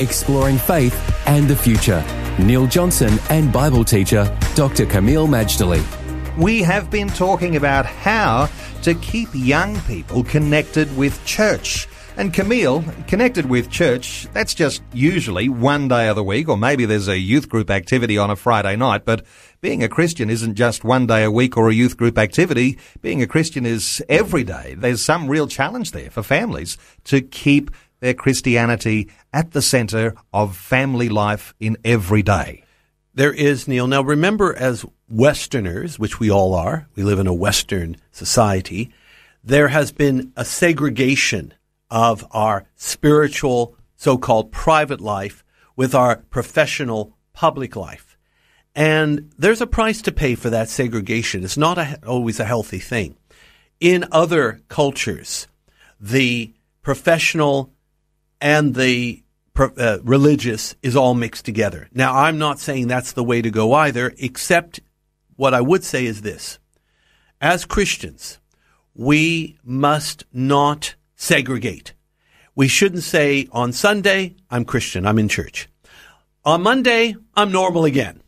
exploring faith and the future. Neil Johnson and Bible teacher Dr. Kameel Majdali. We have been talking about how to keep young people connected with church. And Kameel, connected with church, that's just usually one day of the week, or maybe there's a youth group activity on a Friday night, but being a Christian isn't just one day a week or a youth group activity. Being a Christian is every day. There's some real challenge there for families to keep their Christianity at the center of family life in every day. There is, Neil. Now remember, as Westerners, which we all are, we live in a Western society, there has been a segregation of our spiritual, so-called private life with our professional public life. And there's a price to pay for that segregation. It's not a, always a healthy thing. In other cultures, the professional and the uh, religious is all mixed together. Now, I'm not saying that's the way to go either, except what I would say is this. As Christians, we must not segregate. We shouldn't say on Sunday, I'm Christian, I'm in church. On Monday, I'm normal again.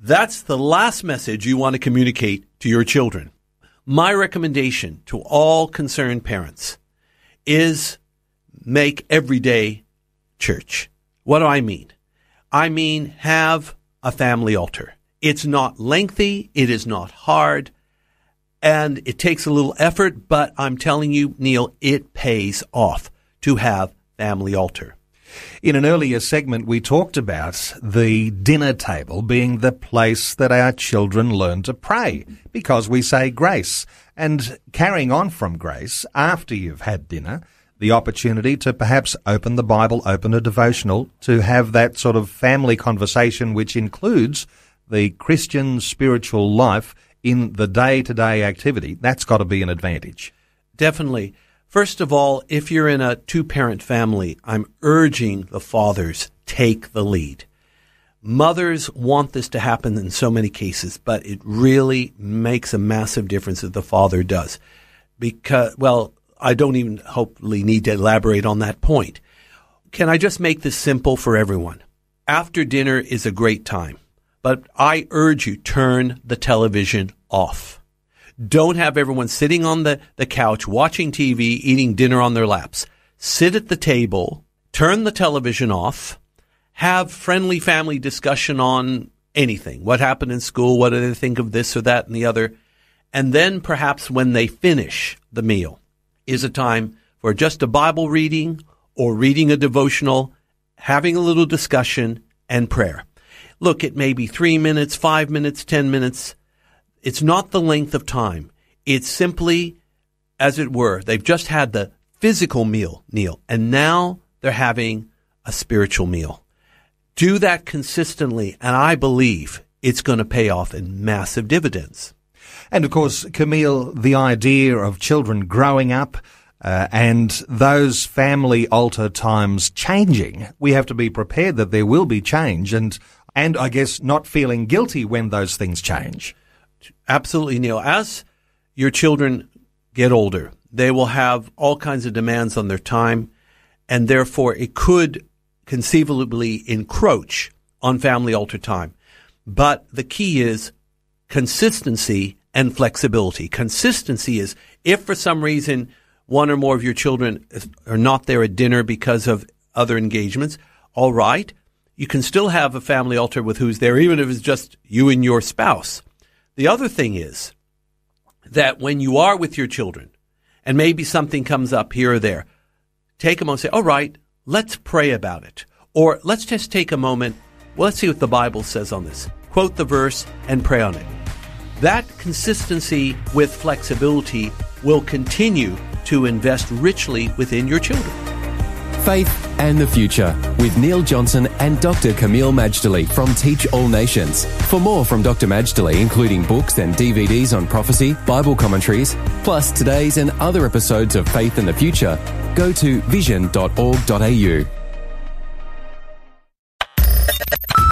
That's the last message you want to communicate to your children. My recommendation to all concerned parents is make everyday church. What do I mean? I mean have a family altar. It's not lengthy, it is not hard, and it takes a little effort, but I'm telling you, Neil, it pays off to have family altar. In an earlier segment, we talked about the dinner table being the place that our children learn to pray because we say grace. And carrying on from grace, after you've had dinner, the opportunity to perhaps open the Bible, open a devotional, to have that sort of family conversation which includes the Christian spiritual life in the day to day activity. That's got to be an advantage. Definitely. First of all, if you're in a two parent family, I'm urging the fathers take the lead. Mothers want this to happen in so many cases, but it really makes a massive difference if the father does. Because, well, I don't even hopefully need to elaborate on that point. Can I just make this simple for everyone? After dinner is a great time, but I urge you turn the television off. Don't have everyone sitting on the, the couch watching TV, eating dinner on their laps. Sit at the table, turn the television off, have friendly family discussion on anything. What happened in school? What do they think of this or that and the other? And then perhaps when they finish the meal, is a time for just a Bible reading or reading a devotional, having a little discussion and prayer. Look, it may be three minutes, five minutes, ten minutes. It's not the length of time. It's simply, as it were, they've just had the physical meal, Neil, and now they're having a spiritual meal. Do that consistently, and I believe it's going to pay off in massive dividends. And of course, Kameel, the idea of children growing up uh, and those family altar times changing, we have to be prepared that there will be change and, and I guess not feeling guilty when those things change. Absolutely, Neil. As your children get older, they will have all kinds of demands on their time, and therefore it could conceivably encroach on family altar time. But the key is consistency and flexibility. Consistency is if for some reason one or more of your children are not there at dinner because of other engagements, all right, you can still have a family altar with who's there, even if it's just you and your spouse. The other thing is that when you are with your children and maybe something comes up here or there, take a moment and say, all right, let's pray about it. Or let's just take a moment. Well, let's see what the Bible says on this. Quote the verse and pray on it. That consistency with flexibility will continue to invest richly within your children. faith and the future with Neil Johnson and Dr. Kameel Majdali from Teach All Nations. For more from Dr. Majdali, including books and DVDs on prophecy, Bible commentaries, plus today's and other episodes of Faith and the Future, go to vision.org.au.